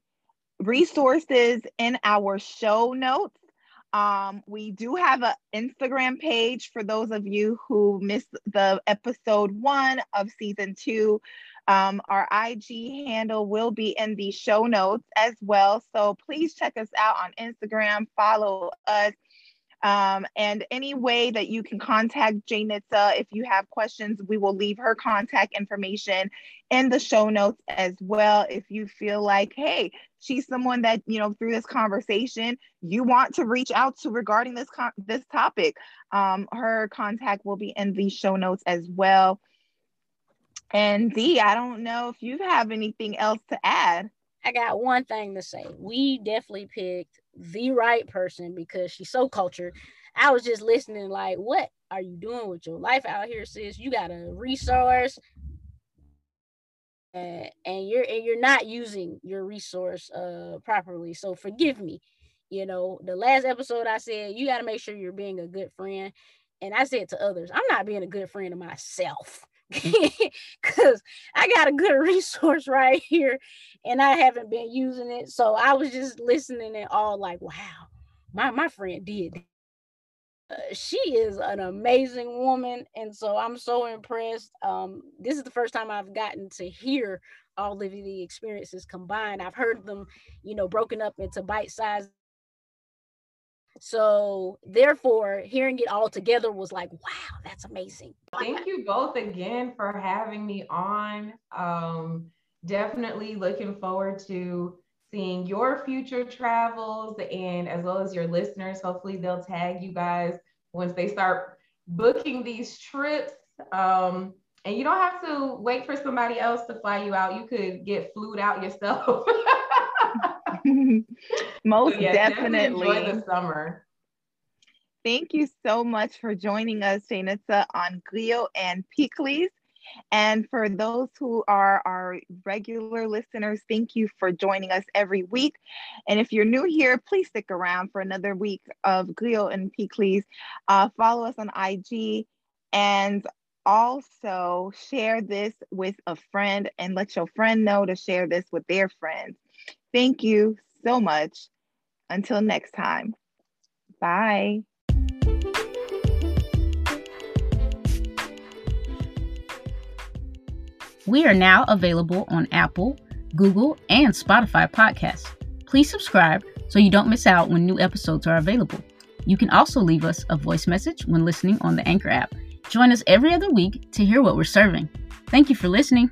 resources in our show notes. Um, we do have an Instagram page for those of you who missed the episode one of season two. Um, our IG handle will be in the show notes as well. So please check us out on Instagram, follow us. Um, and any way that you can contact Jaynitsa if you have questions, we will leave her contact information in the show notes as well. If you feel like, hey, she's someone that you know through this conversation you want to reach out to regarding this con- this topic, um, her contact will be in the show notes as well. And D, I don't know if you have anything else to add. I got one thing to say. We definitely picked the right person because she's so cultured. I was just listening, like, what are you doing with your life out here, sis? You got a resource, uh, and you're and you're not using your resource uh properly. So forgive me. You know, the last episode I said you got to make sure you're being a good friend, and I said to others, I'm not being a good friend to myself because I got a good resource right here and I haven't been using it. So I was just listening and all like, wow, my, my friend did. Uh, she is an amazing woman. And so I'm so impressed. Um, this is the first time I've gotten to hear all of the experiences combined. I've heard them, you know, broken up into bite sized So therefore, hearing it all together was like, wow, that's amazing. Thank you both again for having me on. Um, definitely looking forward to seeing your future travels and as well as your listeners. Hopefully, they'll tag you guys once they start booking these trips. Um, and you don't have to wait for somebody else to fly you out. You could get flued out yourself. Most yeah, definitely. definitely. Enjoy the summer. Thank you so much for joining us, Jaynitsa, on Griot and Pikliz. And for those who are our regular listeners, thank you for joining us every week. And if you're new here, please stick around for another week of Griot and Pikliz. Uh, follow us on IG and also share this with a friend and let your friend know to share this with their friends. Thank you so much. Until next time. Bye. We are now available on Apple, Google, and Spotify podcasts. Please subscribe so you don't miss out when new episodes are available. You can also leave us a voice message when listening on the Anchor app. Join us every other week to hear what we're serving. Thank you for listening.